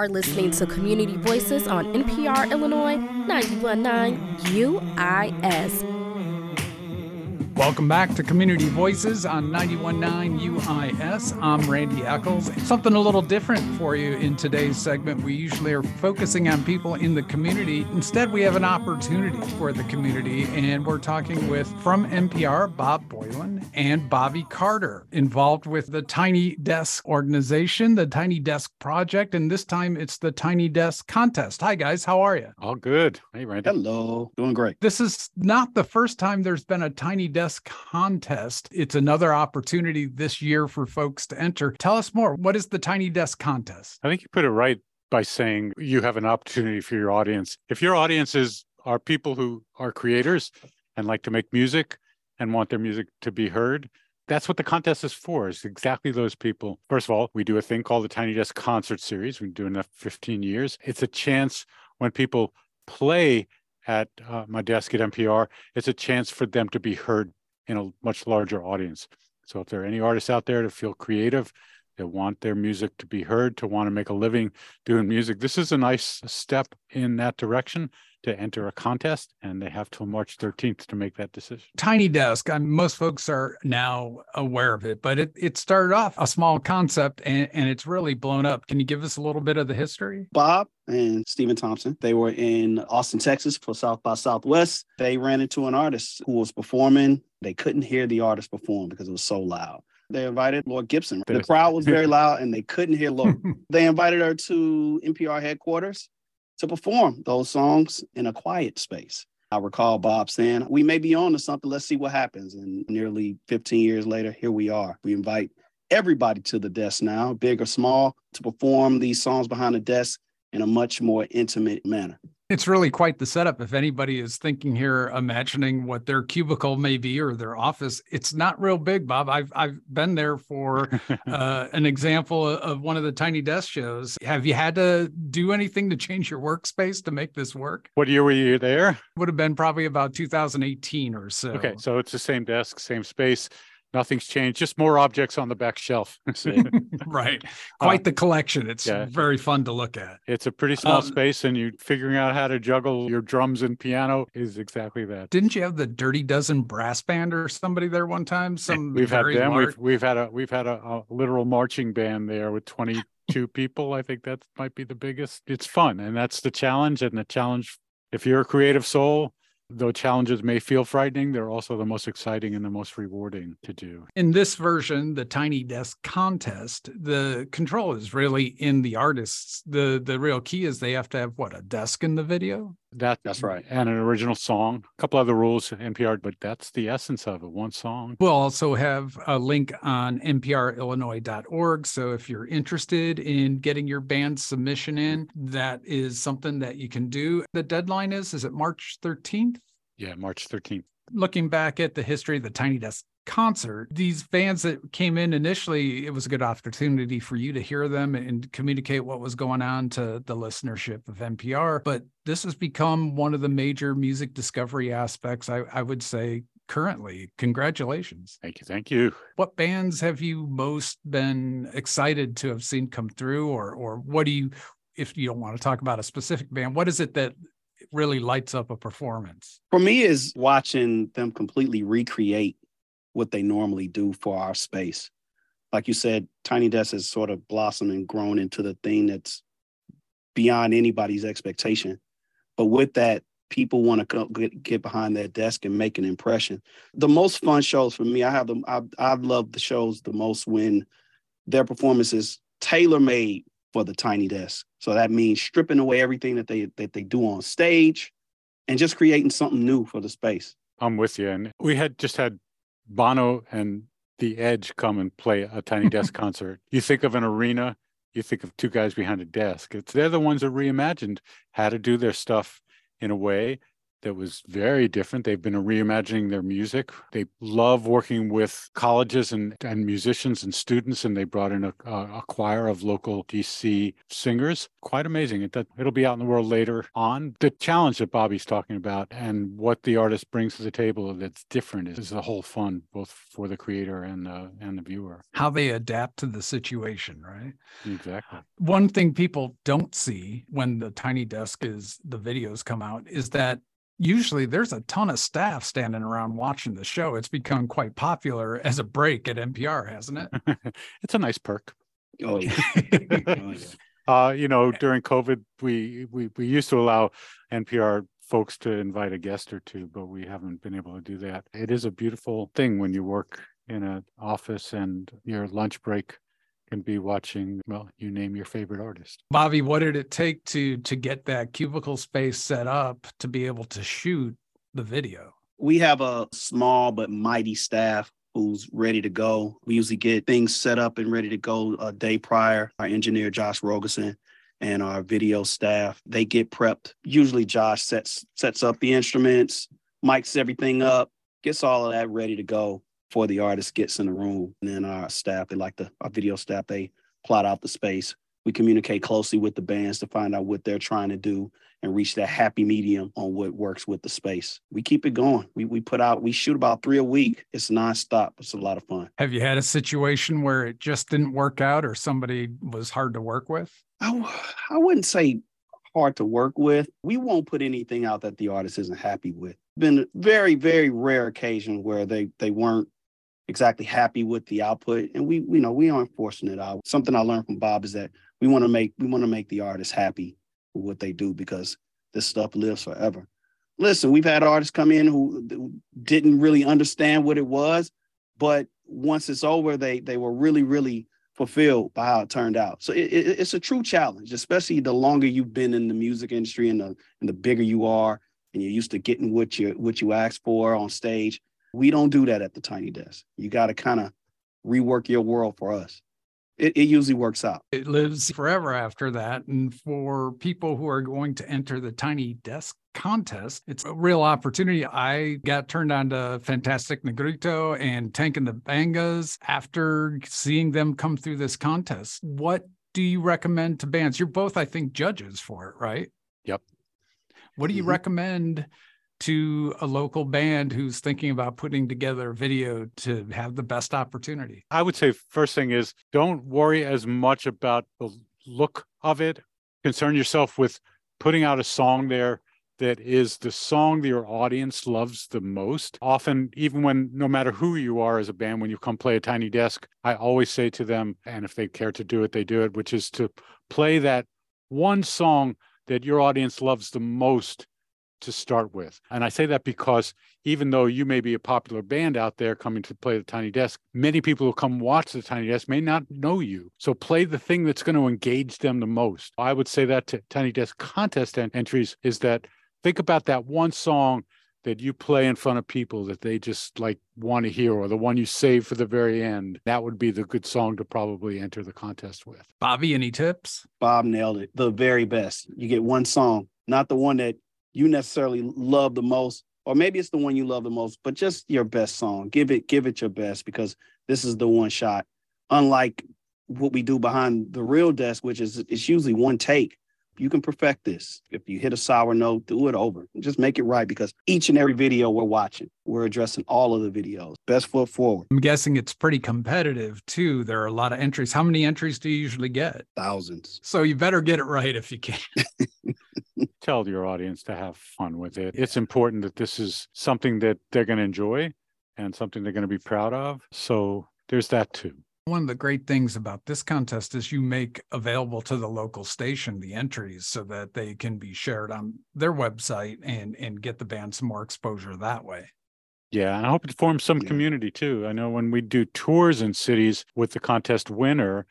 are listening to Community Voices on NPR Illinois 919 UIS. Welcome back to Community Voices on 91.9 UIS. I'm Randy Eccles. Something a little different for you in today's segment. We usually are focusing on people in the community. Instead, we have an opportunity for the community, and we're talking with from NPR Bob Boilen and Bobby Carter, involved with the Tiny Desk organization, the Tiny Desk Project, and this time it's the Tiny Desk Contest. Hi, guys. How are you? All good. Hey, Randy. Hello. Doing great. This is not the first time there's been a Tiny Desk contest. It's another opportunity this year for folks to enter. Tell us more. What is the Tiny Desk contest? I think you put it right by saying you have an opportunity for your audience. If your audiences are people who are creators and like to make music and want their music to be heard, that's what the contest is for is exactly those people first of all we do a thing called the tiny desk concert series we've been doing that for 15 years it's a chance when people play at uh, my desk at npr it's a chance for them to be heard in a much larger audience. So if there are any artists out there to feel creative, that want their music to be heard, to want to make a living doing music, this is a nice step in that direction to enter a contest, and they have till March 13th to make that decision. Tiny Desk, I'm, most folks are now aware of it, but it, it started off a small concept and, and it's really blown up. Can you give us a little bit of the history? Bob and Stephen Thompson, they were in Austin, Texas for South by Southwest. They ran into an artist who was performing. They couldn't hear the artist perform because it was so loud. They invited Laura Gibson. The crowd was very loud and they couldn't hear Laura. they invited her to NPR headquarters to perform those songs in a quiet space. I recall Bob saying, We may be on to something. Let's see what happens. And nearly 15 years later, here we are. We invite everybody to the desk now, big or small, to perform these songs behind the desk in a much more intimate manner. It's really quite the setup. If anybody is thinking here, imagining what their cubicle may be or their office, it's not real big, Bob. I've I've been there for uh, an example of one of the tiny desk shows. Have you had to do anything to change your workspace to make this work? What year were you there? Would have been probably about 2018 or so. Okay, so it's the same desk, same space nothing's changed just more objects on the back shelf. Right. Quite uh, the collection. It's yeah. very fun to look at. It's a pretty small um, space and you figuring out how to juggle your drums and piano is exactly that. Didn't you have the dirty dozen brass band or somebody there one time? Some we've had them. We've, we've had a we've had a, a literal marching band there with 22 people. I think that might be the biggest. It's fun and that's the challenge and the challenge if you're a creative soul though challenges may feel frightening, they're also the most exciting and the most rewarding to do. In this version, the Tiny Desk contest, the control is really in the artists. The the real key is they have to have what, a desk in the video? That, that's right. And an original song, a couple other rules, NPR, but that's the essence of it, one song. We'll also have a link on nprillinois.org. So if you're interested in getting your band submission in, that is something that you can do. The deadline is, is it March 13th? Yeah, March 13th. Looking back at the history of the Tiny Desk concert, these fans that came in initially, it was a good opportunity for you to hear them and communicate what was going on to the listenership of NPR. But this has become one of the major music discovery aspects, I, I would say, currently. Congratulations. Thank you. Thank you. What bands have you most been excited to have seen come through or or what do you if you don't want to talk about a specific band, what is it that really lights up a performance? For me is watching them completely recreate what they normally do for our space. Like you said, Tiny Desk has sort of blossomed and grown into the thing that's beyond anybody's expectation. But with that, people want to get, behind their desk and make an impression. The most fun shows for me, I have them. I've, I've loved the shows the most when their performances tailor made for the Tiny Desk. So that means stripping away everything that they that they do on stage, and just creating something new for the space. I'm with you. And we had just had Bono and The Edge come and play a Tiny Desk concert. You think of an arena, you think of two guys behind a desk. It's they're the ones that reimagined how to do their stuff in a way that was very different. They've been reimagining their music. They love working with colleges and, and musicians and students, and they brought in a, a choir of local DC singers. Quite amazing. It, it'll be out in the world later on. The challenge that Bobby's talking about and what the artist brings to the table that's different is, is the whole fun, both for the creator and the, and the viewer. How they adapt to the situation, right? Exactly. One thing people don't see when the tiny desk is the videos come out is that usually there's a ton of staff standing around watching the show. It's become quite popular as a break at NPR, hasn't it? it's a nice perk. Oh yeah. oh, yeah. Uh, you know, during COVID, we, we we used to allow NPR folks to invite a guest or two, but we haven't been able to do that. It is a beautiful thing when you work in an office and your lunch break can be watching well you name your favorite artist. Bobby what did it take to to get that cubicle space set up to be able to shoot the video? We have a small but mighty staff who's ready to go. We usually get things set up and ready to go a day prior. Our engineer josh rogosin and our video staff they get prepped. Usually josh sets sets up the instruments mics everything up gets all of that ready to go before the artist gets in the room. And then our staff, they like the our video staff, they plot out the space. We communicate closely with the bands to find out what they're trying to do and reach that happy medium on what works with the space. We keep it going. We we put out, we shoot about three a week. It's nonstop. It's a lot of fun. Have you had a situation where it just didn't work out or somebody was hard to work with? I, I wouldn't say hard to work with. We won't put anything out that the artist isn't happy with. Been a very, very rare occasion where they they weren't exactly happy with the output. And we you know we aren't forcing it out. Something i learned from bob is that we want to make we want to make the artists happy with what they do because this stuff lives forever. Listen we've had artists come in who, didn't really understand what it was but once it's over they they were really really fulfilled by how it turned out. So it, it, it's a true challenge especially the longer you've been in the music industry and the and the bigger you are and you're used to getting what you what you asked for on stage we don't do that at the tiny desk. You got to kind of rework your world for us. It, it, usually works out. It lives forever after that. And for people who are going to enter the tiny desk contest, it's a real opportunity. I got turned on to Fantastic Negrito and Tank and the Bangas after seeing them come through this contest. What do you recommend to bands? You're both, I think, judges for it, right? Yep. What do you mm-hmm. recommend to a local band who's thinking about putting together a video to have the best opportunity? I would say first thing is don't worry as much about the look of it. Concern yourself with putting out a song there that is the song that your audience loves the most. Often, even when no matter who you are as a band, when you come play a tiny desk, I always say to them, and if they care to do it, they do it, which is to play that one song that your audience loves the most to start with. And I say that because even though you may be a popular band out there coming to play the Tiny Desk, many people who come watch the Tiny Desk may not know you. So play the thing that's going to engage them the most. I would say that to Tiny Desk contest entries is that think about that one song that you play in front of people that they just like want to hear or the one you save for the very end that would be the good song to probably enter the contest with bobby any tips bob nailed it the very best you get one song not the one that you necessarily love the most or maybe it's the one you love the most but just your best song. Give it give it your best because this is the one shot. Unlike what we do behind the real desk which is it's usually one take. You can perfect this. If you hit a sour note do it over. Just make it right because each and every video we're watching we're addressing all of the videos. Best foot forward. I'm guessing it's pretty competitive too. There are a lot of entries. How many entries do you usually get? Thousands. So you better get it right if you can tell your audience to have fun with it. It's important that this is something that they're going to enjoy and something they're going to be proud of. So there's that too. One of the great things about this contest is you make available to the local station the entries so that they can be shared on their website and and get the band some more exposure that way. Yeah, and I hope it forms some community too. I know when we do tours in cities with the contest winner,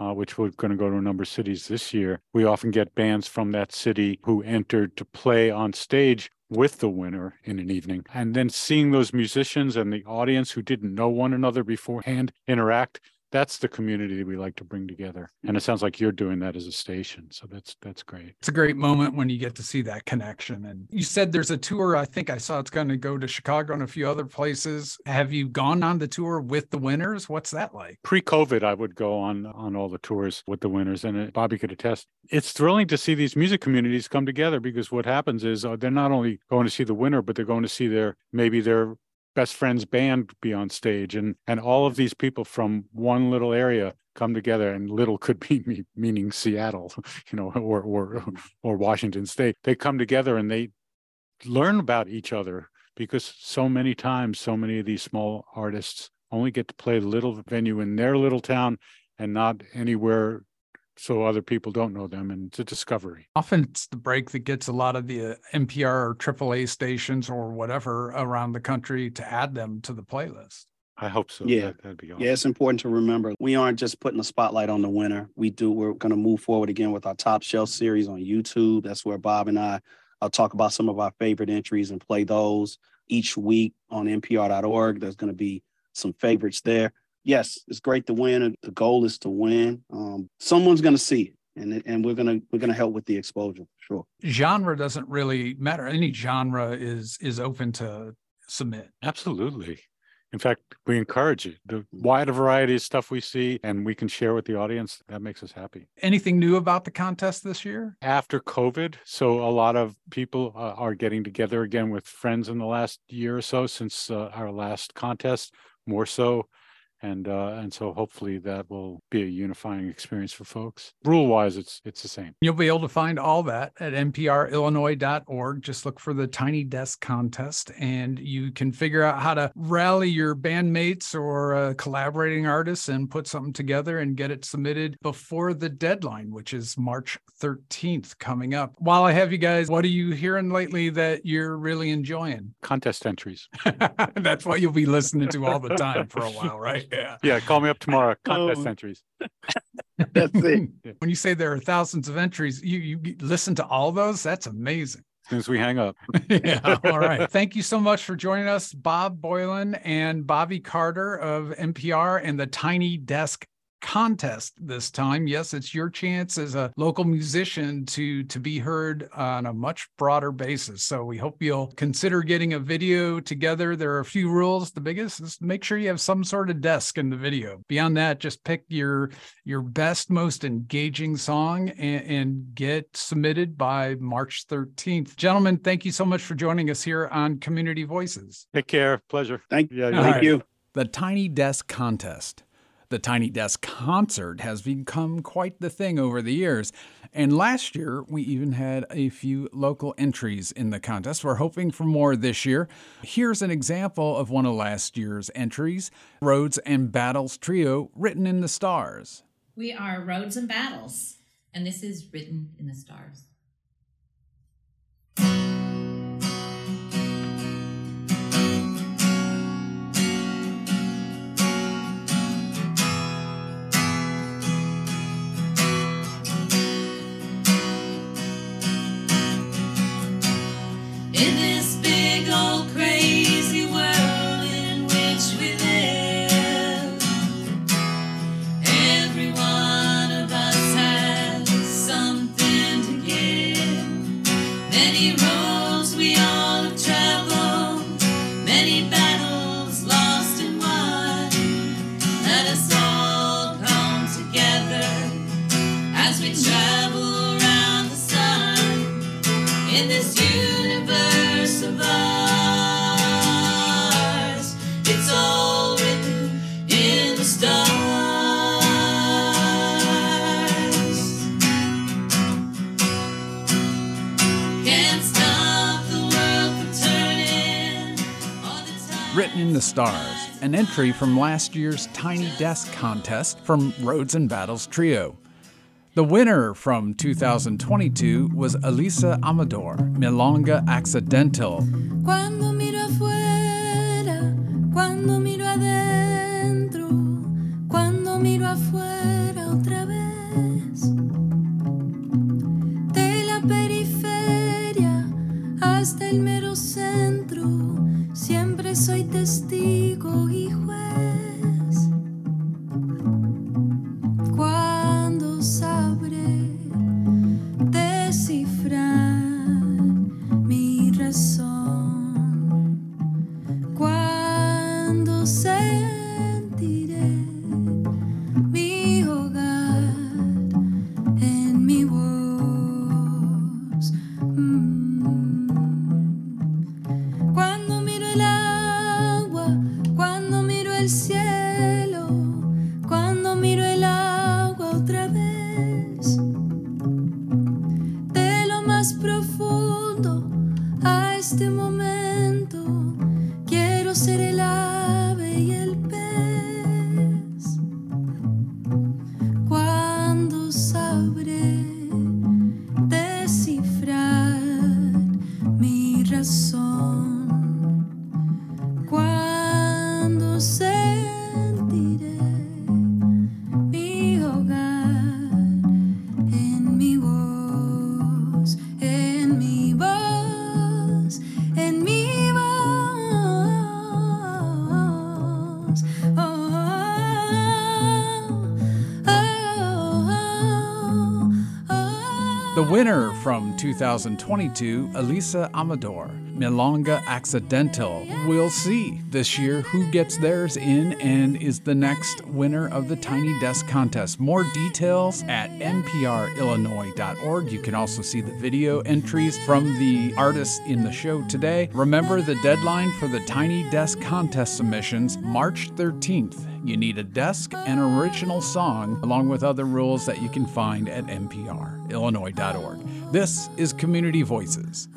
uh, which we're going to go to a number of cities this year, we often get bands from that city who entered to play on stage with the winner in an evening. And then seeing those musicians and the audience who didn't know one another beforehand interact that's the community we like to bring together. And it sounds like you're doing that as a station. So that's that's great. It's a great moment when you get to see that connection. And you said there's a tour. I think I saw it's going to go to Chicago and a few other places. Have you gone on the tour with the winners? What's that like? Pre-COVID, I would go on on all the tours with the winners, and Bobby could attest. It's thrilling to see these music communities come together because what happens is uh, they're not only going to see the winner, but they're going to see their maybe their best friend's band be on stage and and all of these people from one little area come together and little could be me, meaning Seattle you know or or or Washington state. They come together and they learn about each other because so many times so many of these small artists only get to play the little venue in their little town and not anywhere so other people don't know them and it's a discovery often it's the break that gets a lot of the uh, npr or aaa stations or whatever around the country to add them to the playlist I hope so. Yeah, that, would be awesome. Yeah, it's important to remember we aren't just putting a spotlight on the winner. We do. We're going to move forward again with our top shelf series on YouTube. That's where Bob and I I'll talk about some of our favorite entries and play those each week on NPR.org. There's going to be some favorites there yes, it's great to win. The goal is to win. Um, someone's going to see it, and and we're gonna we're gonna help with the exposure. Sure. Genre doesn't really matter. Any genre is is open to submit. Absolutely. In fact, we encourage it. The wide variety of stuff we see and we can share with the audience, that makes us happy. Anything new about the contest this year? After COVID, so a lot of people uh, are getting together again with friends in the last year or so since uh, our last contest, more so and uh, and so hopefully that will be a unifying experience for folks. Rule wise, it's it's the same. You'll be able to find all that at nprillinois.org. Just look for the Tiny Desk contest, and you can figure out how to rally your bandmates or uh, collaborating artists and put something together and get it submitted before the deadline, which is March 13th coming up. While I have you guys, what are you hearing lately that you're really enjoying? Contest entries. That's what you'll be listening to all the time for a while, right? Yeah. Yeah. Call me up tomorrow. Contest oh. Um, entries. That's it. Hmm. When you say there are thousands of entries, you you listen to all those. That's amazing. As soon as we hang up. yeah. All right. Thank you so much for joining us, Bob Boilen and Bobby Carter of NPR and the Tiny Desk contest this time. Yes, it's your chance as a local musician to to be heard on a much broader basis. So we hope you'll consider getting a video together. There are a few rules. The biggest is make sure you have some sort of desk in the video. Beyond that, just pick your your best, most engaging song and, and get submitted by March 13th. Gentlemen, thank you so much for joining us here on Community Voices. Take care. Pleasure. Thank, yeah, thank right. you. The Tiny Desk Contest. The Tiny Desk concert has become quite the thing over the years. And last year, we even had a few local entries in the contest. We're hoping for more this year. Here's an example of one of last year's entries Roads and Battles Trio, written in the stars. We are Roads and Battles, and this is written in the stars. many roads. The Stars, an entry from last year's Tiny Desk contest from Roads and Battles Trio. The winner from 2022 was Alisa Amador, Milonga Accidental. Cuando miro afuera, el mero centro Siempre soy testigo y juez. love. Winner from 2022, Alisa Amador, Milonga Accidental. We'll see this year who gets theirs in and is the next winner of the Tiny Desk Contest. More details at nprillinois.org. You can also see the video entries from the artists in the show today. Remember the deadline for the Tiny Desk Contest submissions, March 13th. You need a desk and original song, along with other rules that you can find at nprillinois.org. This is Community Voices.